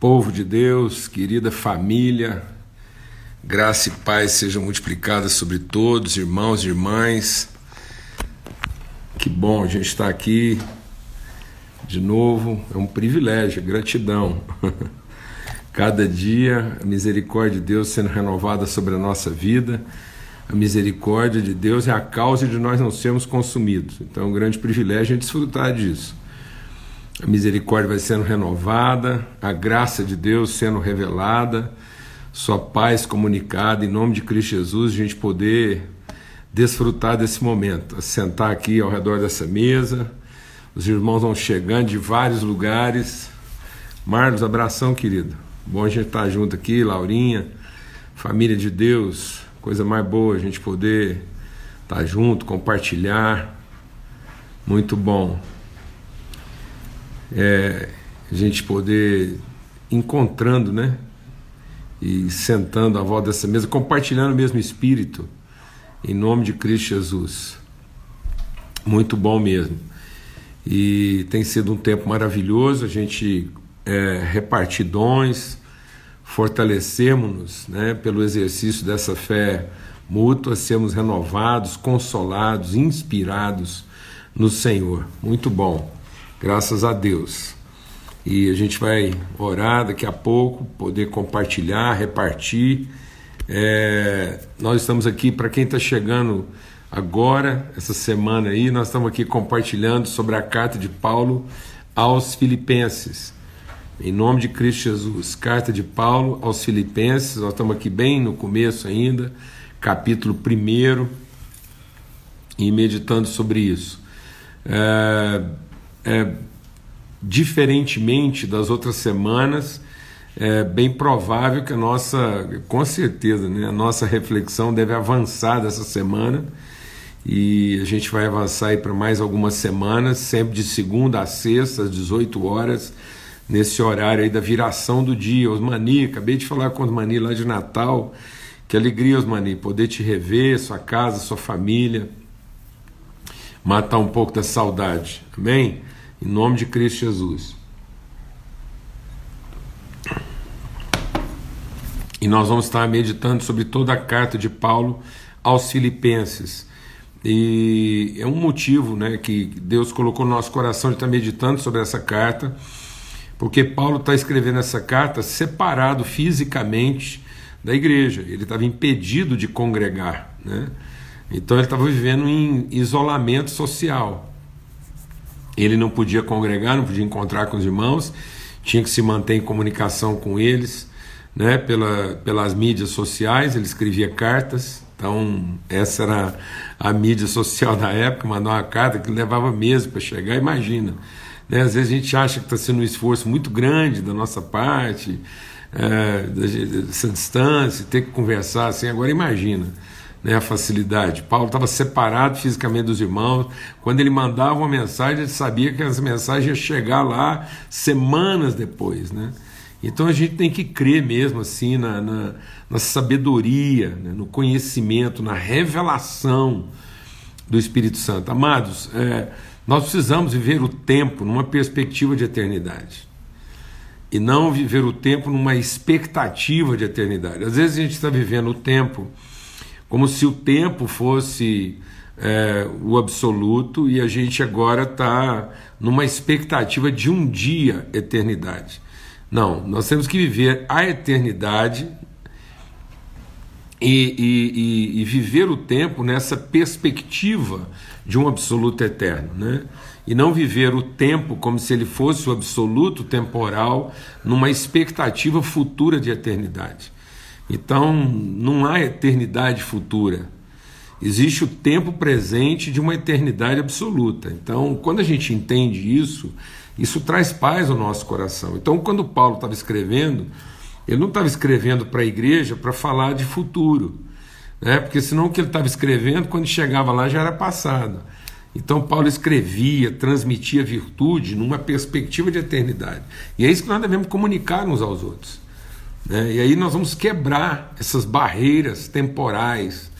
Povo de Deus, querida família, graça e paz sejam multiplicadas sobre todos, irmãos e irmãs. Que bom a gente estar aqui de novo, é um privilégio, gratidão. Cada dia a misericórdia de Deus sendo renovada sobre a nossa vida. A misericórdia de Deus é a causa de nós não sermos consumidos. Então é um grande privilégio a gente desfrutar disso a misericórdia vai sendo renovada, a graça de Deus sendo revelada, sua paz comunicada, em nome de Cristo Jesus, a gente poder desfrutar desse momento, sentar aqui ao redor dessa mesa, os irmãos vão chegando de vários lugares. Marlos, abração, querido. Bom a gente estar junto aqui, Laurinha, família de Deus, coisa mais boa a gente poder estar junto, compartilhar. Muito bom é, a gente poder encontrando, né? E sentando à volta dessa mesa, compartilhando o mesmo espírito, em nome de Cristo Jesus. Muito bom mesmo. E tem sido um tempo maravilhoso, a gente é, repartir dons, fortalecemos-nos né, pelo exercício dessa fé mútua, sermos renovados, consolados, inspirados no Senhor. Muito bom. Graças a Deus. E a gente vai orar daqui a pouco, poder compartilhar, repartir. É, nós estamos aqui, para quem está chegando agora, essa semana aí, nós estamos aqui compartilhando sobre a carta de Paulo aos Filipenses. Em nome de Cristo Jesus, carta de Paulo aos Filipenses, nós estamos aqui bem no começo ainda, capítulo 1, e meditando sobre isso. É, é, diferentemente das outras semanas, é bem provável que a nossa, com certeza, né, a nossa reflexão deve avançar dessa semana e a gente vai avançar para mais algumas semanas, sempre de segunda a sexta, às 18 horas, nesse horário aí da viração do dia. Osmani, acabei de falar com Osmani lá de Natal, que alegria, Osmani, poder te rever, sua casa, sua família, matar um pouco da saudade, amém? Em nome de Cristo Jesus. E nós vamos estar meditando sobre toda a carta de Paulo aos Filipenses. E é um motivo né, que Deus colocou no nosso coração de estar meditando sobre essa carta, porque Paulo está escrevendo essa carta separado fisicamente da igreja. Ele estava impedido de congregar. Né? Então ele estava vivendo em isolamento social. Ele não podia congregar, não podia encontrar com os irmãos, tinha que se manter em comunicação com eles, né, pela, pelas mídias sociais, ele escrevia cartas, então essa era a mídia social da época, mandar uma carta que levava meses para chegar, imagina. Né, às vezes a gente acha que está sendo um esforço muito grande da nossa parte, é, dessa distância, ter que conversar assim, agora imagina né, a facilidade. Paulo estava separado fisicamente dos irmãos. Quando ele mandava uma mensagem, ele sabia que essa mensagem ia chegar lá semanas depois. Né? Então a gente tem que crer mesmo assim na, na, na sabedoria, né, no conhecimento, na revelação do Espírito Santo. Amados, é, nós precisamos viver o tempo numa perspectiva de eternidade. E não viver o tempo numa expectativa de eternidade. Às vezes a gente está vivendo o tempo como se o tempo fosse é, o absoluto e a gente agora está numa expectativa de um dia eternidade. Não, nós temos que viver a eternidade e, e, e, viver o tempo nessa perspectiva de um absoluto eterno, né? E não viver o tempo como se ele fosse o absoluto temporal, numa expectativa futura de eternidade. Então, não há eternidade futura. Existe o tempo presente de uma eternidade absoluta. Então, quando a gente entende isso, isso traz paz ao nosso coração. Então, quando Paulo estava escrevendo, ele não estava escrevendo para a igreja para falar de futuro, né? porque senão o que ele estava escrevendo, quando chegava lá, já era passado. Então, Paulo escrevia, transmitia virtude numa perspectiva de eternidade. E é isso que nós devemos comunicar uns aos outros. Né? E aí nós vamos quebrar essas barreiras temporais,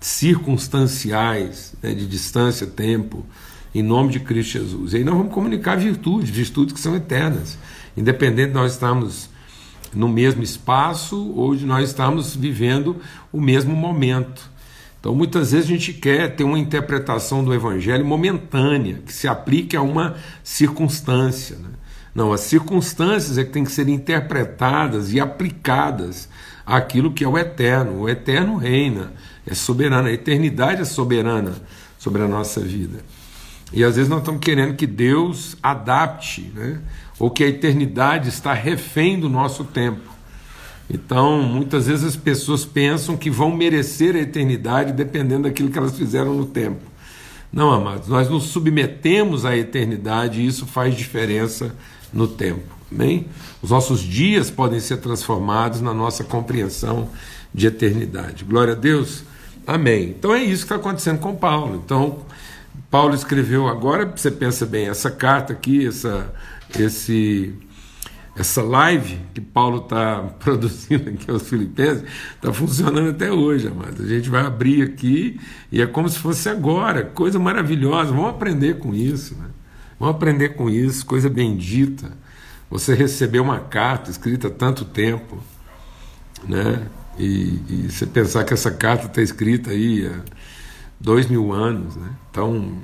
circunstanciais, né? de distância, tempo, em nome de Cristo Jesus. E aí nós vamos comunicar virtudes, virtudes que são eternas, independente de nós estarmos no mesmo espaço, hoje nós estamos vivendo o mesmo momento. Então, muitas vezes a gente quer ter uma interpretação do Evangelho momentânea, que se aplique a uma circunstância. Né? Não, as circunstâncias é que têm que ser interpretadas e aplicadas àquilo que é o eterno. O eterno reina, é soberano, a eternidade é soberana sobre a nossa vida. E às vezes nós estamos querendo que Deus adapte, né? ou que a eternidade está refém do nosso tempo. Então, muitas vezes as pessoas pensam que vão merecer a eternidade dependendo daquilo que elas fizeram no tempo. Não, amados, nós nos submetemos à eternidade e isso faz diferença no tempo. Amém? Os nossos dias podem ser transformados na nossa compreensão de eternidade. Glória a Deus. Amém. Então é isso que está acontecendo com Paulo. Então, Paulo escreveu agora, você pensa bem, essa carta aqui, essa, esse essa live que Paulo está produzindo aqui aos Filipenses está funcionando até hoje, amado. A gente vai abrir aqui e é como se fosse agora, coisa maravilhosa. Vamos aprender com isso, né? Vamos aprender com isso, coisa bendita. Você recebeu uma carta escrita há tanto tempo, né? E, e você pensar que essa carta está escrita aí há dois mil anos, né? Então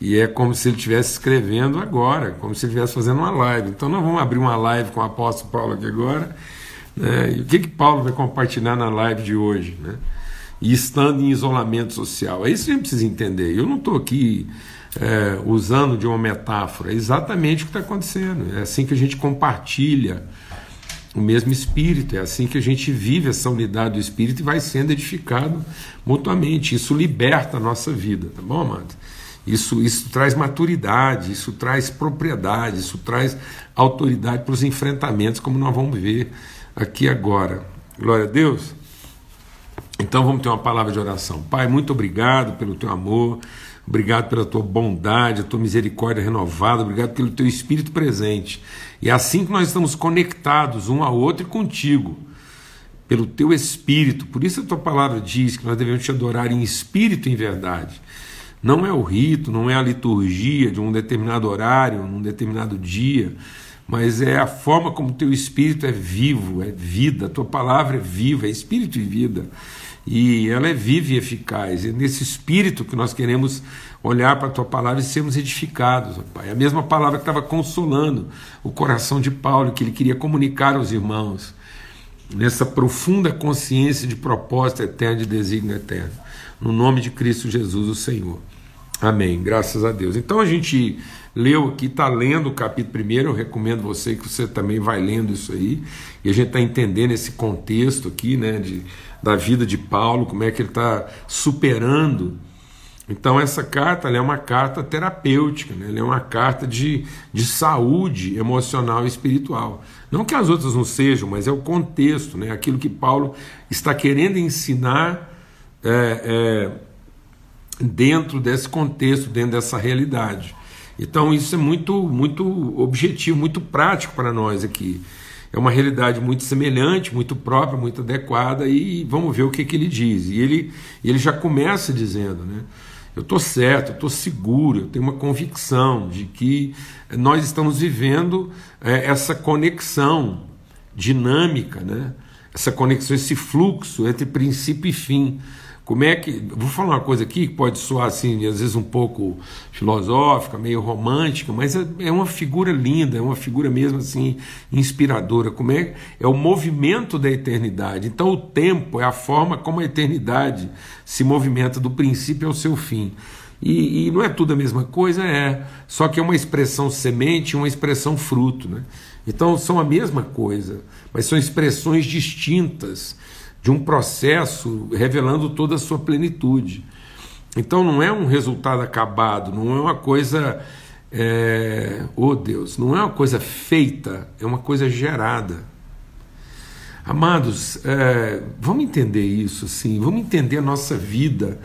e é como se ele estivesse escrevendo agora, como se ele estivesse fazendo uma live. Então nós vamos abrir uma live com o apóstolo Paulo aqui agora. Né? E o que, que Paulo vai compartilhar na live de hoje? Né? E estando em isolamento social. É isso que a gente precisa entender. Eu não estou aqui é, usando de uma metáfora, é exatamente o que está acontecendo. É assim que a gente compartilha o mesmo Espírito, é assim que a gente vive essa unidade do Espírito e vai sendo edificado mutuamente. Isso liberta a nossa vida, tá bom, amado? Isso, isso traz maturidade, isso traz propriedade, isso traz autoridade para os enfrentamentos, como nós vamos ver aqui agora. Glória a Deus. Então vamos ter uma palavra de oração. Pai, muito obrigado pelo teu amor, obrigado pela tua bondade, a tua misericórdia renovada, obrigado pelo teu espírito presente. E é assim que nós estamos conectados um ao outro e contigo, pelo teu espírito. Por isso a tua palavra diz que nós devemos te adorar em espírito e em verdade. Não é o rito, não é a liturgia de um determinado horário, num determinado dia, mas é a forma como o teu espírito é vivo, é vida, a tua palavra é viva, é espírito e vida. E ela é viva e eficaz. É nesse espírito que nós queremos olhar para a tua palavra e sermos edificados, Pai. A mesma palavra que estava consolando o coração de Paulo, que ele queria comunicar aos irmãos, nessa profunda consciência de propósito eterno, de desígnio eterno. No nome de Cristo Jesus, o Senhor. Amém, graças a Deus. Então a gente leu aqui, está lendo o capítulo primeiro, eu recomendo você que você também vai lendo isso aí, e a gente está entendendo esse contexto aqui, né, de, da vida de Paulo, como é que ele está superando. Então essa carta é uma carta terapêutica, né? é uma carta de, de saúde emocional e espiritual. Não que as outras não sejam, mas é o contexto, né? aquilo que Paulo está querendo ensinar. É, é, dentro desse contexto, dentro dessa realidade. Então isso é muito, muito objetivo, muito prático para nós aqui. É uma realidade muito semelhante, muito própria, muito adequada e vamos ver o que, que ele diz. E ele, ele já começa dizendo, né? Eu estou certo, eu estou seguro, eu tenho uma convicção de que nós estamos vivendo é, essa conexão dinâmica, né? essa conexão, esse fluxo entre princípio e fim. Como é que. Vou falar uma coisa aqui que pode soar assim, às vezes um pouco filosófica, meio romântica, mas é, é uma figura linda, é uma figura mesmo assim inspiradora. Como é, é o movimento da eternidade. Então o tempo é a forma como a eternidade se movimenta do princípio ao seu fim. E, e, não é tudo a mesma coisa, é. Só que é uma expressão semente e uma expressão fruto. Né? Então são a mesma coisa, mas são expressões distintas de um processo revelando toda a sua plenitude. Então não é um resultado acabado, não é uma coisa, é, oh Deus, não é uma coisa feita, é uma coisa gerada. Amados, é, vamos entender isso, sim, vamos entender a nossa vida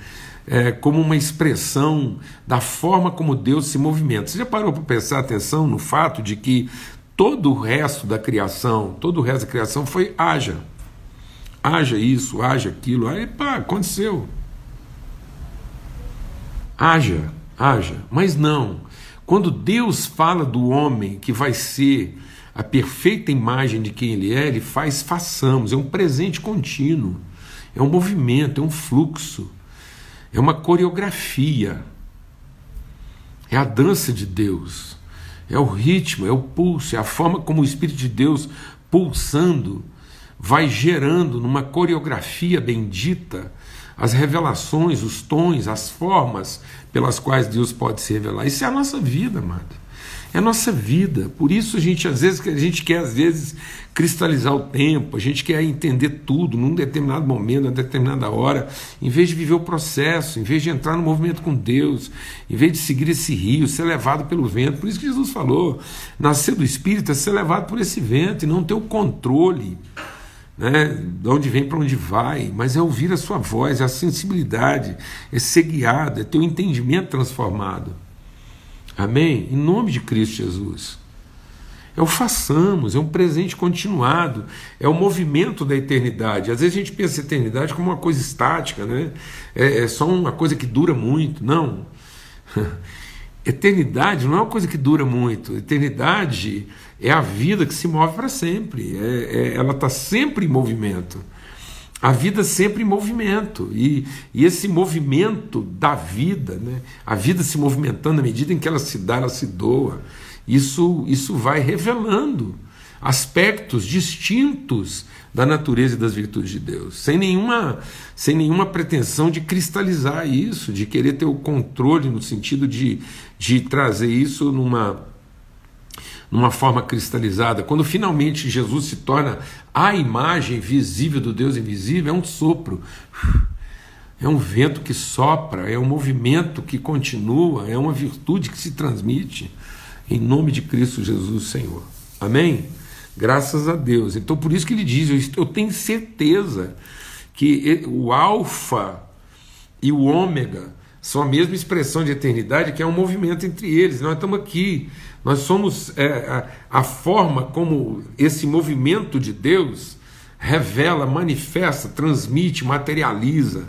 é, como uma expressão da forma como Deus se movimenta. Você já parou para prestar atenção no fato de que todo o resto da criação, todo o resto da criação foi haja haja isso, haja aquilo. Aí, pá, aconteceu. Haja, haja. Mas não. Quando Deus fala do homem que vai ser a perfeita imagem de quem Ele é, Ele faz, façamos. É um presente contínuo, é um movimento, é um fluxo, é uma coreografia, é a dança de Deus, é o ritmo, é o pulso, é a forma como o Espírito de Deus pulsando vai gerando numa coreografia bendita as revelações, os tons, as formas pelas quais Deus pode se revelar. Isso é a nossa vida, amado. É a nossa vida. Por isso a gente às vezes a gente quer às vezes cristalizar o tempo, a gente quer entender tudo num determinado momento, numa determinada hora, em vez de viver o processo, em vez de entrar no movimento com Deus, em vez de seguir esse rio, ser levado pelo vento. Por isso que Jesus falou: nascer do Espírito é ser levado por esse vento e não ter o controle né, de onde vem para onde vai, mas é ouvir a sua voz, é a sensibilidade, é ser guiado, é ter o entendimento transformado. Amém? Em nome de Cristo Jesus. É o façamos, é um presente continuado, é o movimento da eternidade. Às vezes a gente pensa a eternidade como uma coisa estática, né? é, é só uma coisa que dura muito. Não. Eternidade não é uma coisa que dura muito. Eternidade é a vida que se move para sempre. É, é, ela está sempre em movimento. A vida sempre em movimento. E, e esse movimento da vida, né? a vida se movimentando à medida em que ela se dá, ela se doa, isso, isso vai revelando aspectos distintos da natureza e das virtudes de Deus, sem nenhuma, sem nenhuma pretensão de cristalizar isso, de querer ter o controle no sentido de, de trazer isso numa numa forma cristalizada. Quando finalmente Jesus se torna a imagem visível do Deus invisível, é um sopro. É um vento que sopra, é um movimento que continua, é uma virtude que se transmite em nome de Cristo Jesus, Senhor. Amém? Graças a Deus. Então, por isso que ele diz: eu tenho certeza que o Alfa e o Ômega são a mesma expressão de eternidade, que é um movimento entre eles. Nós estamos aqui, nós somos é, a, a forma como esse movimento de Deus revela, manifesta, transmite, materializa,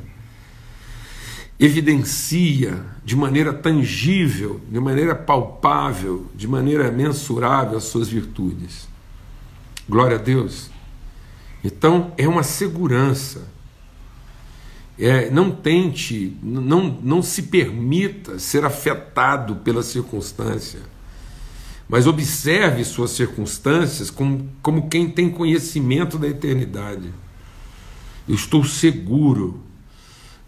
evidencia de maneira tangível, de maneira palpável, de maneira mensurável as suas virtudes. Glória a Deus. Então é uma segurança. É, não tente, não, não se permita ser afetado pela circunstância, mas observe suas circunstâncias como, como quem tem conhecimento da eternidade. Eu estou seguro,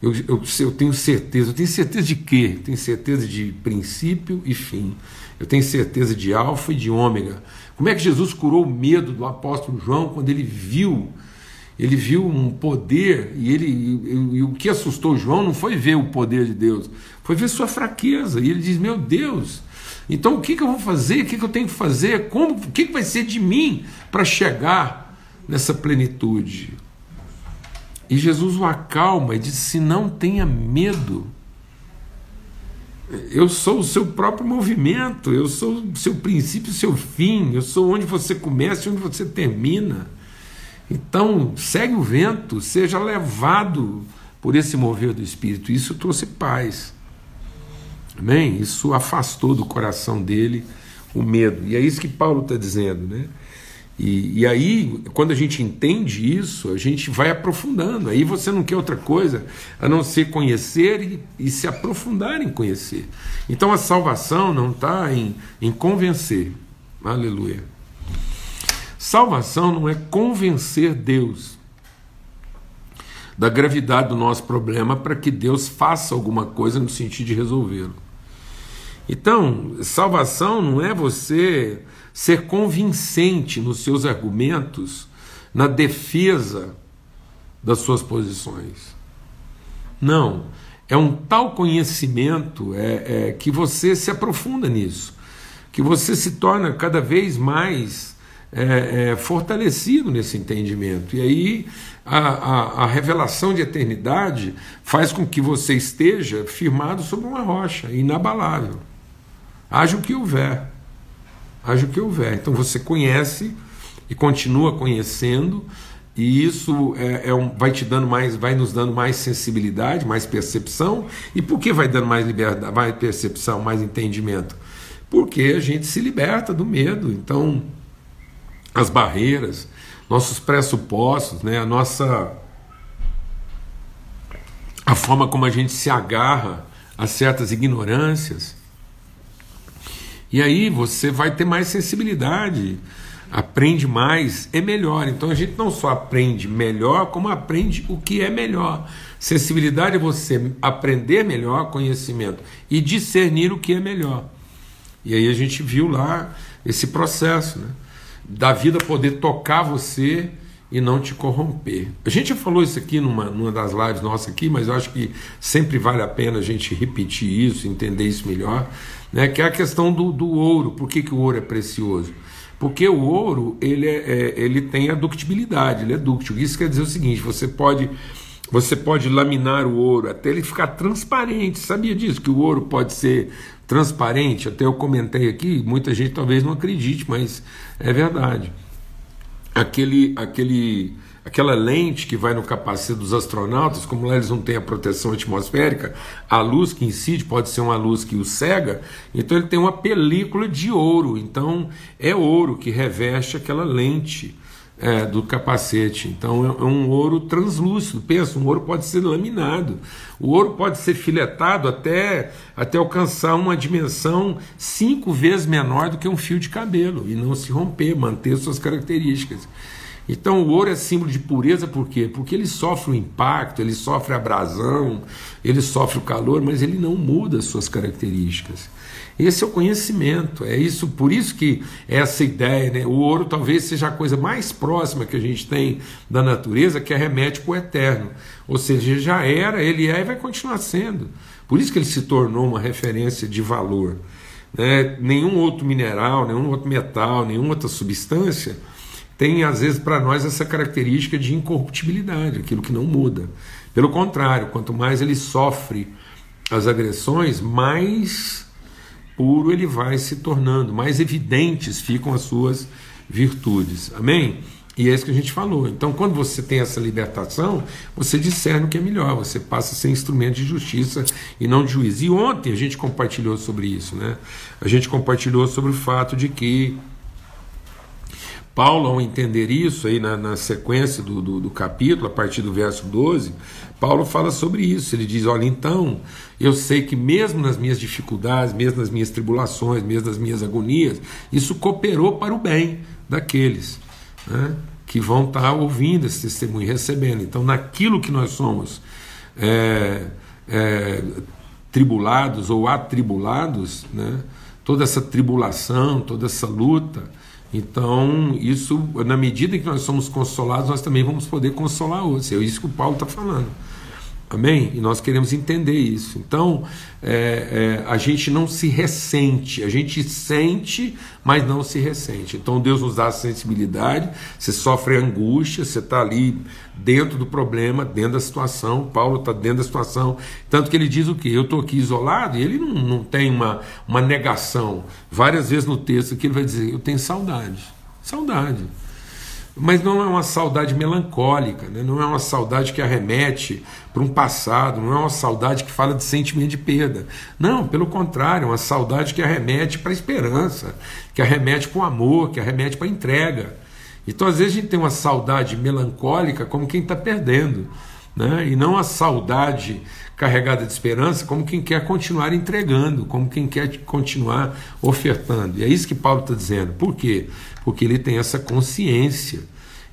eu, eu, eu tenho certeza. Eu tenho certeza de quê? Eu tenho certeza de princípio e fim. Eu tenho certeza de alfa e de ômega. Como é que Jesus curou o medo do apóstolo João quando ele viu ele viu um poder e ele e, e, o que assustou João não foi ver o poder de Deus, foi ver sua fraqueza. E ele diz: Meu Deus, então o que, que eu vou fazer? O que, que eu tenho que fazer? Como, o que, que vai ser de mim para chegar nessa plenitude? E Jesus o acalma e diz: Não tenha medo. Eu sou o seu próprio movimento, eu sou o seu princípio e seu fim, eu sou onde você começa e onde você termina. Então, segue o vento, seja levado por esse mover do Espírito. Isso trouxe paz. Amém? Isso afastou do coração dele o medo. E é isso que Paulo está dizendo, né? E, e, aí, quando a gente entende isso, a gente vai aprofundando. Aí você não quer outra coisa a não ser conhecer e, e se aprofundar em conhecer. Então a salvação não está em, em convencer. Aleluia. Salvação não é convencer Deus da gravidade do nosso problema para que Deus faça alguma coisa no sentido de resolvê-lo. Então, salvação não é você ser convincente nos seus argumentos, na defesa das suas posições. Não. É um tal conhecimento é, é, que você se aprofunda nisso, que você se torna cada vez mais é, é fortalecido nesse entendimento. E aí a, a, a, revelação de eternidade faz com que você esteja firmado sobre uma rocha, inabalável. Haja o que houver haja o que houver. Então você conhece e continua conhecendo, e isso é, é um, vai te dando mais, vai nos dando mais sensibilidade, mais percepção. E por que vai dando mais liberdade, mais percepção, mais entendimento? Porque a gente se liberta do medo. Então as barreiras, nossos pressupostos, né, a nossa a forma como a gente se agarra a certas ignorâncias. E aí você vai ter mais sensibilidade, aprende mais, é melhor. Então a gente não só aprende melhor, como aprende o que é melhor. Sensibilidade é você aprender melhor conhecimento e discernir o que é melhor. E aí a gente viu lá esse processo, né? Da vida poder tocar você e não te corromper. A gente já falou isso aqui numa, numa das lives nossas aqui, mas eu acho que sempre vale a pena a gente repetir isso, entender isso melhor, né? que é a questão do, do ouro. Por que, que o ouro é precioso? Porque o ouro ele, é, é, ele tem a ductibilidade, ele é dúctil. Isso quer dizer o seguinte: você pode, você pode laminar o ouro até ele ficar transparente. Sabia disso? Que o ouro pode ser transparente? Até eu comentei aqui, muita gente talvez não acredite, mas é verdade aquele, aquele, aquela lente que vai no capacete dos astronautas, como lá eles não têm a proteção atmosférica, a luz que incide pode ser uma luz que o cega, então ele tem uma película de ouro, então é ouro que reveste aquela lente é, do capacete. Então é, é, um ouro translúcido. Pensa, um ouro pode ser laminado. O ouro pode ser filetado até, até alcançar uma dimensão cinco vezes menor do que um fio de cabelo e não se romper, manter suas características. Então o ouro é símbolo de pureza por quê? Porque ele sofre o impacto, ele sofre a abrasão, ele sofre o calor, mas ele não muda as suas características. Esse é o conhecimento, é isso, por isso que essa ideia, né? o ouro talvez seja a coisa mais próxima que a gente tem da natureza que arremete para o eterno. Ou seja, já era, ele é e vai continuar sendo. Por isso que ele se tornou uma referência de valor. Né? Nenhum outro mineral, nenhum outro metal, nenhuma outra substância tem, às vezes, para nós essa característica de incorruptibilidade, aquilo que não muda. Pelo contrário, quanto mais ele sofre as agressões, mais puro ele vai se tornando, mais evidentes ficam as suas virtudes. Amém? E é isso que a gente falou. Então, quando você tem essa libertação, você discerne o que é melhor, você passa a ser instrumento de justiça e não de juízo. E ontem a gente compartilhou sobre isso, né? A gente compartilhou sobre o fato de que Paulo, ao entender isso, aí na, na sequência do, do, do, capítulo, a partir do verso 12, Paulo fala sobre isso. Ele diz: Olha, então, eu sei que mesmo nas minhas dificuldades, mesmo nas minhas tribulações, mesmo nas minhas agonias, isso cooperou para o bem daqueles né, que vão estar ouvindo esse testemunho recebendo. Então, naquilo que nós somos é, é, tribulados ou atribulados, né, toda essa tribulação, toda essa luta então, isso, na medida que nós somos consolados, nós também vamos poder consolar outros. É isso que o Paulo está falando. Amém? E nós queremos entender isso. Então, é, é, a gente não se ressente, a gente sente, mas não se ressente. Então, Deus nos dá sensibilidade, você sofre angústia, você está ali dentro do problema, dentro da situação. Paulo está dentro da situação. Tanto que ele diz o quê? Eu estou aqui isolado, e ele não, não tem uma, uma negação. Várias vezes no texto que ele vai dizer: Eu tenho saudade. Saudade. Mas não é uma saudade melancólica, né? não é uma saudade que arremete para um passado, não é uma saudade que fala de sentimento de perda. Não, pelo contrário, é uma saudade que arremete para a esperança, que arremete para o amor, que arremete para a entrega. Então, às vezes, a gente tem uma saudade melancólica como quem está perdendo, né? e não a saudade carregada de esperança como quem quer continuar entregando, como quem quer continuar ofertando. E é isso que Paulo está dizendo. Por quê? Porque ele tem essa consciência.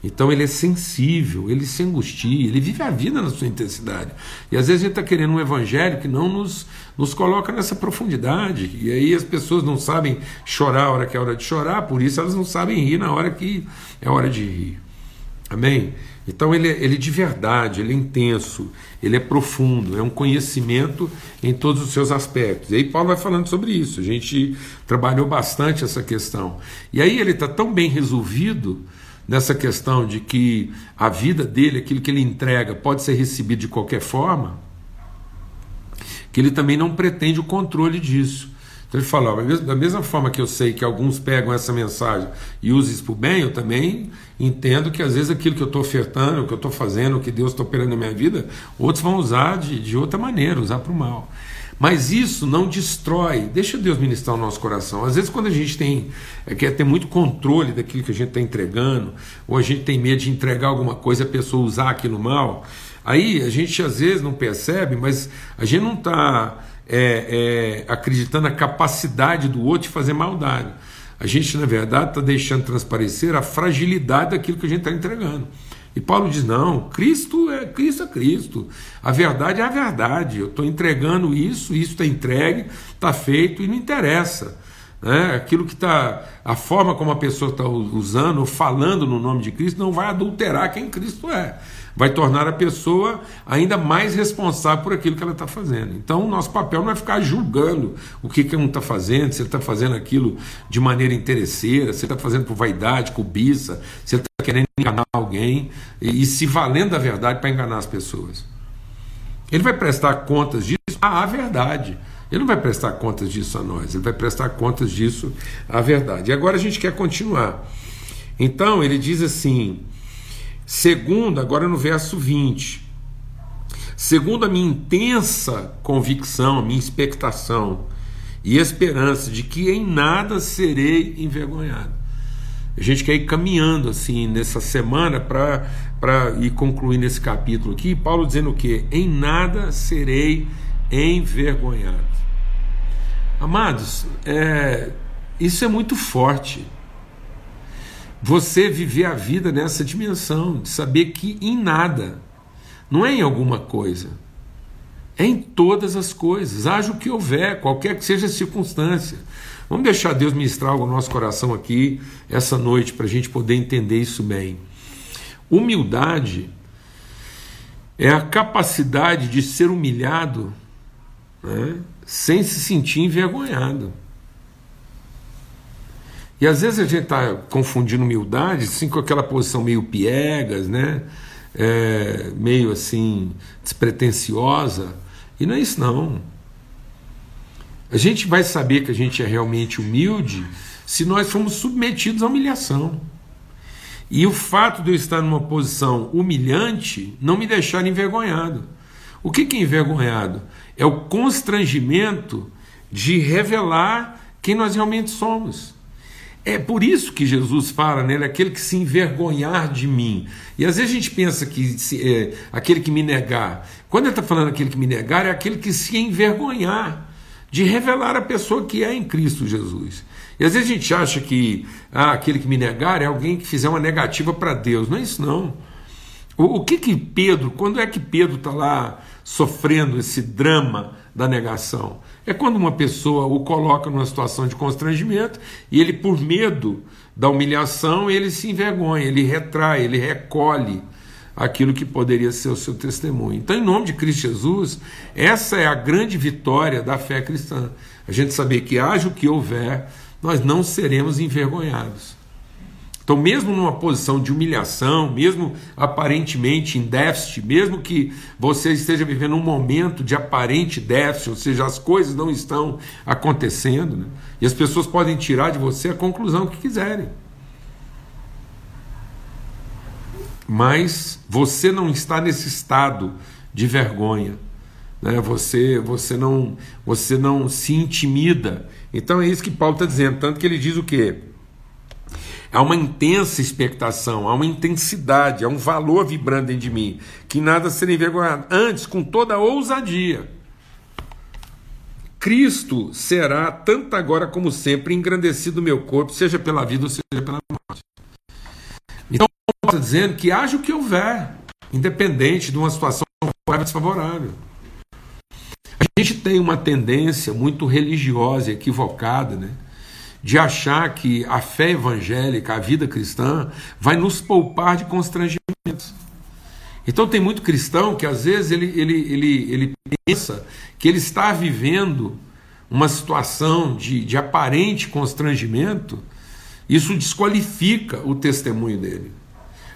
Então ele é sensível, ele se angustia, ele vive a vida na sua intensidade. E às vezes a gente está querendo um evangelho que não nos, nos coloca nessa profundidade. E aí as pessoas não sabem chorar a hora que é hora de chorar, por isso elas não sabem rir na hora que é hora de rir. Amém? Então ele, ele de verdade, ele é intenso, ele é profundo, é um conhecimento em todos os seus aspectos. E aí Paulo vai falando sobre isso. A gente trabalhou bastante essa questão. E aí ele está tão bem resolvido nessa questão de que a vida dele, aquilo que ele entrega, pode ser recebido de qualquer forma, que ele também não pretende o controle disso. Então ele fala, da mesma forma que eu sei que alguns pegam essa mensagem e usam isso para o bem, eu também entendo que às vezes aquilo que eu estou ofertando, o que eu estou fazendo, o que Deus está operando na minha vida, outros vão usar de, de outra maneira, usar para o mal. Mas isso não destrói. Deixa Deus ministrar o nosso coração. Às vezes, quando a gente tem é, quer ter muito controle daquilo que a gente está entregando, ou a gente tem medo de entregar alguma coisa e a pessoa usar aquilo mal, aí a gente às vezes não percebe, mas a gente não está é, é, acreditando na capacidade do outro de fazer maldade. A gente, na verdade, está deixando transparecer a fragilidade daquilo que a gente está entregando. E Paulo diz: não, Cristo é Cristo é Cristo. A verdade é a verdade. Eu estou entregando isso, isso está entregue, está feito e não interessa. Né? Aquilo que está. A forma como a pessoa está usando ou falando no nome de Cristo não vai adulterar quem Cristo é vai tornar a pessoa ainda mais responsável por aquilo que ela está fazendo. Então, o nosso papel não é ficar julgando o que, que um está fazendo, se ele está fazendo aquilo de maneira interesseira, se ele está fazendo por vaidade, cobiça, se ele está querendo enganar alguém e, e se valendo da verdade para enganar as pessoas. Ele vai prestar contas disso à verdade. Ele não vai prestar contas disso a nós, ele vai prestar contas disso à verdade. E agora a gente quer continuar. Então, ele diz assim: Segundo, agora no verso 20, segundo a minha intensa convicção, a minha expectação e esperança de que em nada serei envergonhado. A gente quer ir caminhando assim nessa semana para ir concluindo esse capítulo aqui. Paulo dizendo o que? Em nada serei envergonhado. Amados, é, isso é muito forte você viver a vida nessa dimensão, de saber que em nada, não é em alguma coisa, é em todas as coisas, haja o que houver, qualquer que seja a circunstância. Vamos deixar Deus ministrar no nosso coração aqui essa noite para a gente poder entender isso bem. Humildade é a capacidade de ser humilhado né, sem se sentir envergonhado. E às vezes a gente está confundindo humildade assim, com aquela posição meio piegas, né? É, meio assim, despretensiosa. E não é isso, não. A gente vai saber que a gente é realmente humilde se nós formos submetidos à humilhação. E o fato de eu estar numa posição humilhante não me deixar envergonhado. O que, que é envergonhado? É o constrangimento de revelar quem nós realmente somos. É por isso que Jesus fala nele, aquele que se envergonhar de mim. E às vezes a gente pensa que se, é, aquele que me negar. Quando ele está falando aquele que me negar, é aquele que se envergonhar de revelar a pessoa que é em Cristo Jesus. E às vezes a gente acha que ah, aquele que me negar é alguém que fizer uma negativa para Deus. Não é isso, não. O, o que que Pedro, quando é que Pedro está lá sofrendo esse drama da negação? É quando uma pessoa o coloca numa situação de constrangimento e ele, por medo da humilhação, ele se envergonha, ele retrai, ele recolhe aquilo que poderia ser o seu testemunho. Então, em nome de Cristo Jesus, essa é a grande vitória da fé cristã. A gente saber que haja o que houver, nós não seremos envergonhados. Então, mesmo numa posição de humilhação, mesmo aparentemente em déficit, mesmo que você esteja vivendo um momento de aparente déficit, ou seja, as coisas não estão acontecendo, né? e as pessoas podem tirar de você a conclusão que quiserem. Mas você não está nesse estado de vergonha. Né? Você, você, não, você não se intimida. Então é isso que Paulo está dizendo. Tanto que ele diz o quê? Há uma intensa expectação, há uma intensidade, há um valor vibrando dentro de mim, que nada será envergonhado. Antes, com toda ousadia. Cristo será, tanto agora como sempre, engrandecido meu corpo, seja pela vida ou seja pela morte. Então, está dizendo que haja o que houver, independente de uma situação desfavorável. A gente tem uma tendência muito religiosa, equivocada, né? De achar que a fé evangélica, a vida cristã, vai nos poupar de constrangimentos. Então tem muito cristão que às vezes ele, ele, ele, ele pensa que ele está vivendo uma situação de, de aparente constrangimento, isso desqualifica o testemunho dele.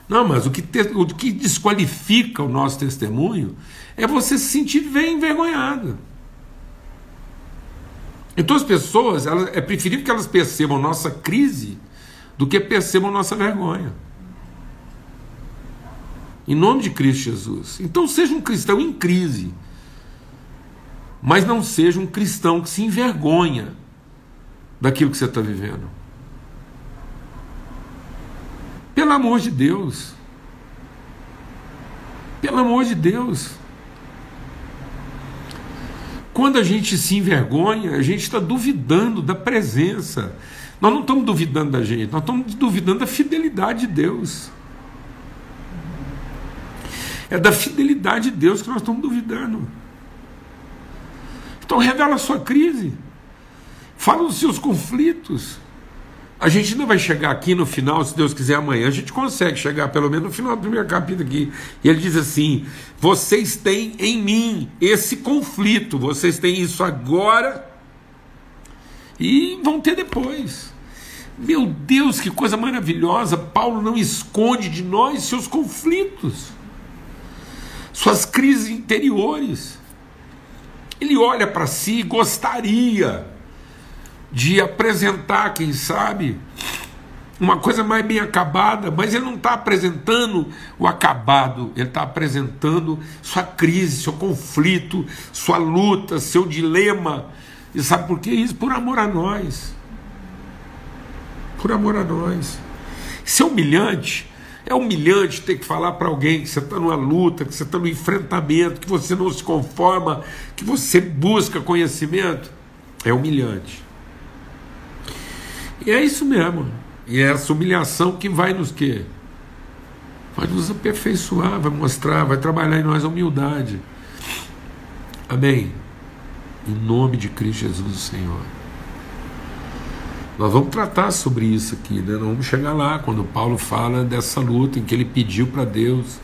Não, mas o que, te, o que desqualifica o nosso testemunho é você se sentir bem envergonhado. Então as pessoas, elas, é preferível que elas percebam nossa crise do que percebam nossa vergonha. Em nome de Cristo Jesus. Então seja um cristão em crise. Mas não seja um cristão que se envergonha daquilo que você está vivendo. Pelo amor de Deus. Pelo amor de Deus. Quando a gente se envergonha, a gente está duvidando da presença. Nós não estamos duvidando da gente, nós estamos duvidando da fidelidade de Deus. É da fidelidade de Deus que nós estamos duvidando. Então revela a sua crise. Fala dos seus conflitos. A gente não vai chegar aqui no final, se Deus quiser, amanhã. A gente consegue chegar pelo menos no final do primeiro capítulo aqui. E ele diz assim: vocês têm em mim esse conflito, vocês têm isso agora e vão ter depois. Meu Deus, que coisa maravilhosa! Paulo não esconde de nós seus conflitos, suas crises interiores. Ele olha para si e gostaria de apresentar, quem sabe, uma coisa mais bem acabada, mas ele não está apresentando o acabado, ele está apresentando sua crise, seu conflito, sua luta, seu dilema. E sabe por que isso? Por amor a nós. Por amor a nós. Isso é humilhante. É humilhante ter que falar para alguém que você está numa luta, que você está no enfrentamento, que você não se conforma, que você busca conhecimento. É humilhante. E é isso mesmo. E é essa humilhação que vai nos quê? Vai nos aperfeiçoar, vai mostrar, vai trabalhar em nós a humildade. Amém. Em nome de Cristo Jesus, Senhor. Nós vamos tratar sobre isso aqui, né? Nós vamos chegar lá quando Paulo fala dessa luta em que ele pediu para Deus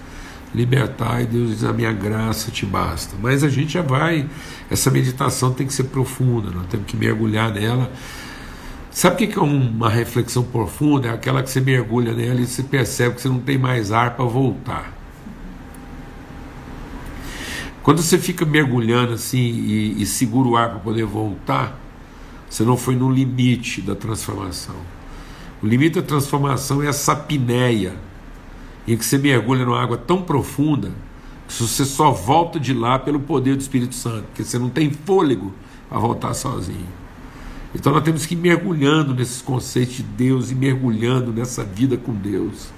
libertar e Deus diz: A minha graça te basta. Mas a gente já vai, essa meditação tem que ser profunda, nós temos que mergulhar nela Sabe o que é uma reflexão profunda? É aquela que você mergulha nela e você percebe que você não tem mais ar para voltar. Quando você fica mergulhando assim e, e segura o ar para poder voltar, você não foi no limite da transformação. O limite da transformação é essa apneia, em que você mergulha numa água tão profunda que você só volta de lá pelo poder do Espírito Santo, porque você não tem fôlego para voltar sozinho. Então nós temos que ir mergulhando nesses conceitos de Deus e mergulhando nessa vida com Deus.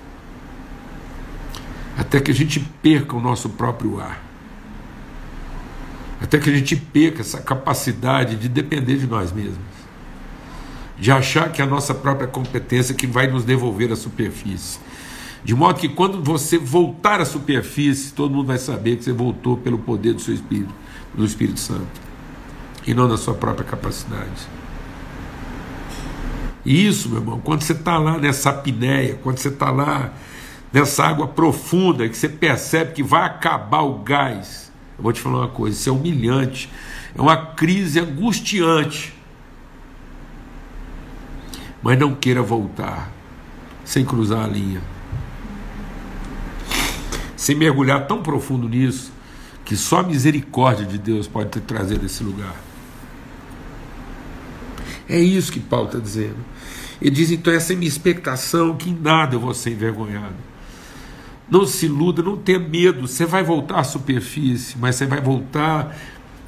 Até que a gente perca o nosso próprio ar. Até que a gente perca essa capacidade de depender de nós mesmos. De achar que é a nossa própria competência que vai nos devolver a superfície. De modo que quando você voltar à superfície, todo mundo vai saber que você voltou pelo poder do seu Espírito, do Espírito Santo, e não da sua própria capacidade. Isso, meu irmão, quando você está lá nessa apneia, quando você está lá nessa água profunda, que você percebe que vai acabar o gás, eu vou te falar uma coisa: isso é humilhante, é uma crise angustiante. Mas não queira voltar sem cruzar a linha, sem mergulhar tão profundo nisso, que só a misericórdia de Deus pode te trazer desse lugar. É isso que Paulo está dizendo. Ele diz: então, essa é minha expectação, que em nada eu vou ser envergonhado. Não se iluda, não tenha medo. Você vai voltar à superfície, mas você vai voltar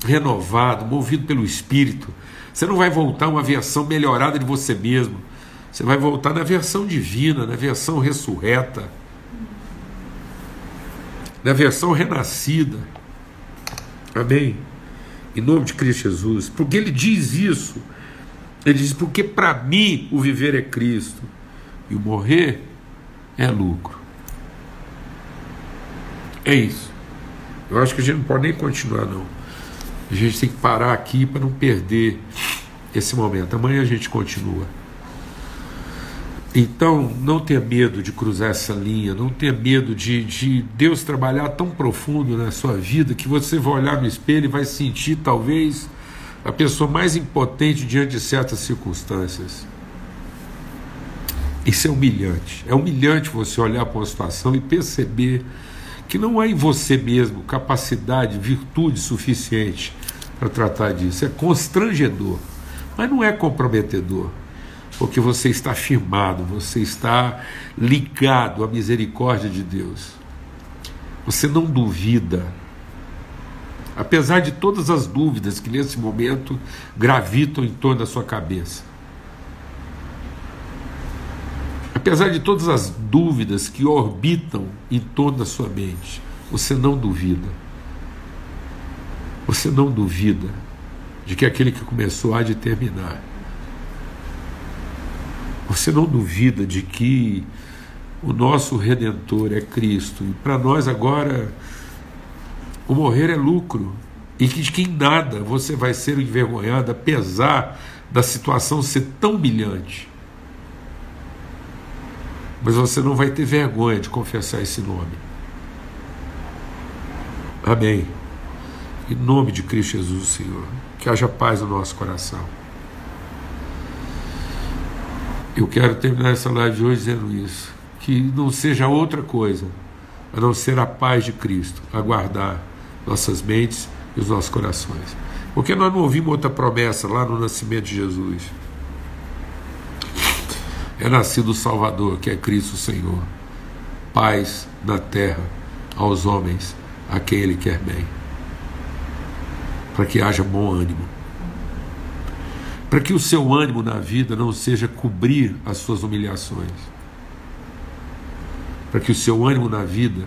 renovado, movido pelo Espírito. Você não vai voltar uma versão melhorada de você mesmo. Você vai voltar na versão divina, na versão ressurreta, na versão renascida. Amém? Em nome de Cristo Jesus. Porque ele diz isso ele diz: porque para mim o viver é Cristo e o morrer é lucro. É isso. Eu acho que a gente não pode nem continuar, não. A gente tem que parar aqui para não perder esse momento. Amanhã a gente continua. Então, não tenha medo de cruzar essa linha, não tenha medo de, de Deus trabalhar tão profundo na sua vida que você vai olhar no espelho e vai sentir, talvez, a pessoa mais impotente diante de certas circunstâncias. Isso é humilhante. É humilhante você olhar para uma situação e perceber que não há em você mesmo capacidade, virtude suficiente para tratar disso. É constrangedor, mas não é comprometedor, porque você está firmado, você está ligado à misericórdia de Deus. Você não duvida apesar de todas as dúvidas que nesse momento gravitam em torno da sua cabeça, apesar de todas as dúvidas que orbitam em torno da sua mente, você não duvida. Você não duvida de que aquele que começou há de terminar. Você não duvida de que o nosso redentor é Cristo. E para nós agora o morrer é lucro. E que de que em nada você vai ser envergonhado, apesar da situação ser tão humilhante. Mas você não vai ter vergonha de confessar esse nome. Amém. Em nome de Cristo Jesus, Senhor. Que haja paz no nosso coração. Eu quero terminar essa live hoje dizendo isso. Que não seja outra coisa a não ser a paz de Cristo, a guardar nossas mentes e os nossos corações. Porque nós não ouvimos outra promessa lá no nascimento de Jesus. É nascido o Salvador, que é Cristo Senhor. Paz na terra aos homens a quem Ele quer bem. Para que haja bom ânimo. Para que o seu ânimo na vida não seja cobrir as suas humilhações. Para que o seu ânimo na vida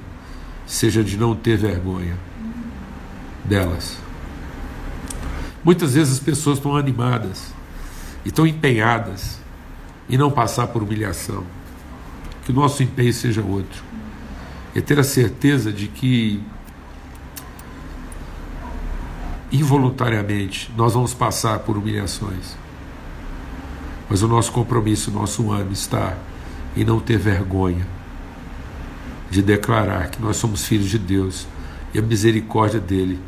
seja de não ter vergonha delas. Muitas vezes as pessoas estão animadas e estão empenhadas em não passar por humilhação. Que o nosso empenho seja outro. É ter a certeza de que involuntariamente nós vamos passar por humilhações. Mas o nosso compromisso, o nosso ânimo está em não ter vergonha de declarar que nós somos filhos de Deus e a misericórdia dele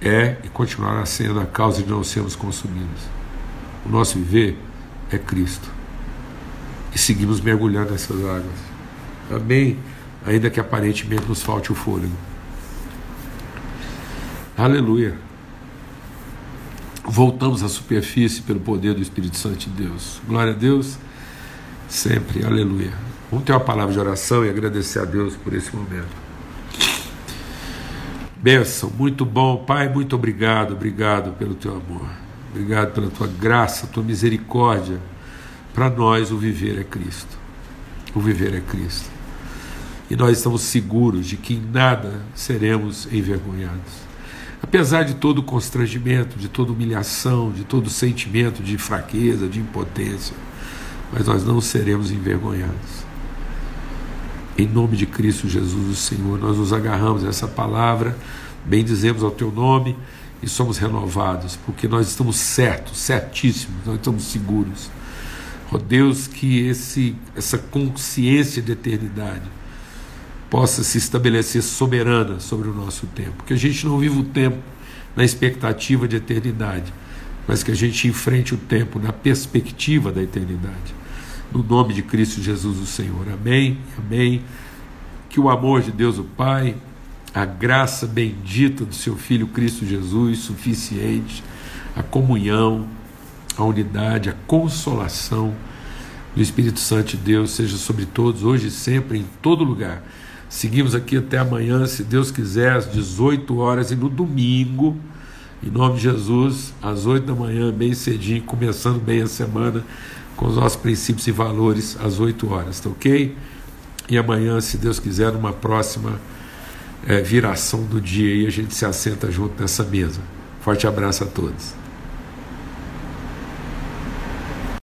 é e continuará sendo a causa de não sermos consumidos. O nosso viver é Cristo. E seguimos mergulhando nessas águas. Amém? Ainda que aparentemente nos falte o fôlego. Aleluia. Voltamos à superfície pelo poder do Espírito Santo de Deus. Glória a Deus. Sempre. Aleluia. Vamos ter uma palavra de oração e agradecer a Deus por esse momento. Bênção, muito bom, Pai, muito obrigado, obrigado pelo teu amor, obrigado pela tua graça, tua misericórdia. Para nós, o viver é Cristo. O viver é Cristo. E nós estamos seguros de que em nada seremos envergonhados. Apesar de todo constrangimento, de toda humilhação, de todo sentimento de fraqueza, de impotência, mas nós não seremos envergonhados. Em nome de Cristo Jesus, o Senhor, nós nos agarramos a essa palavra, bendizemos ao teu nome e somos renovados, porque nós estamos certos, certíssimos, nós estamos seguros. Ó oh Deus, que esse, essa consciência de eternidade possa se estabelecer soberana sobre o nosso tempo, que a gente não viva o tempo na expectativa de eternidade, mas que a gente enfrente o tempo na perspectiva da eternidade no nome de Cristo Jesus, o Senhor. Amém, amém. Que o amor de Deus, o Pai, a graça bendita do seu Filho Cristo Jesus, suficiente, a comunhão, a unidade, a consolação do Espírito Santo de Deus seja sobre todos, hoje e sempre, em todo lugar. Seguimos aqui até amanhã, se Deus quiser, às 18 horas e no domingo, em nome de Jesus, às 8 da manhã, bem cedinho, começando bem a semana com os nossos princípios e valores às 8 horas, tá ok? E amanhã, se Deus quiser, numa próxima é, viração do dia, aí a gente se assenta junto nessa mesa. Forte abraço a todos.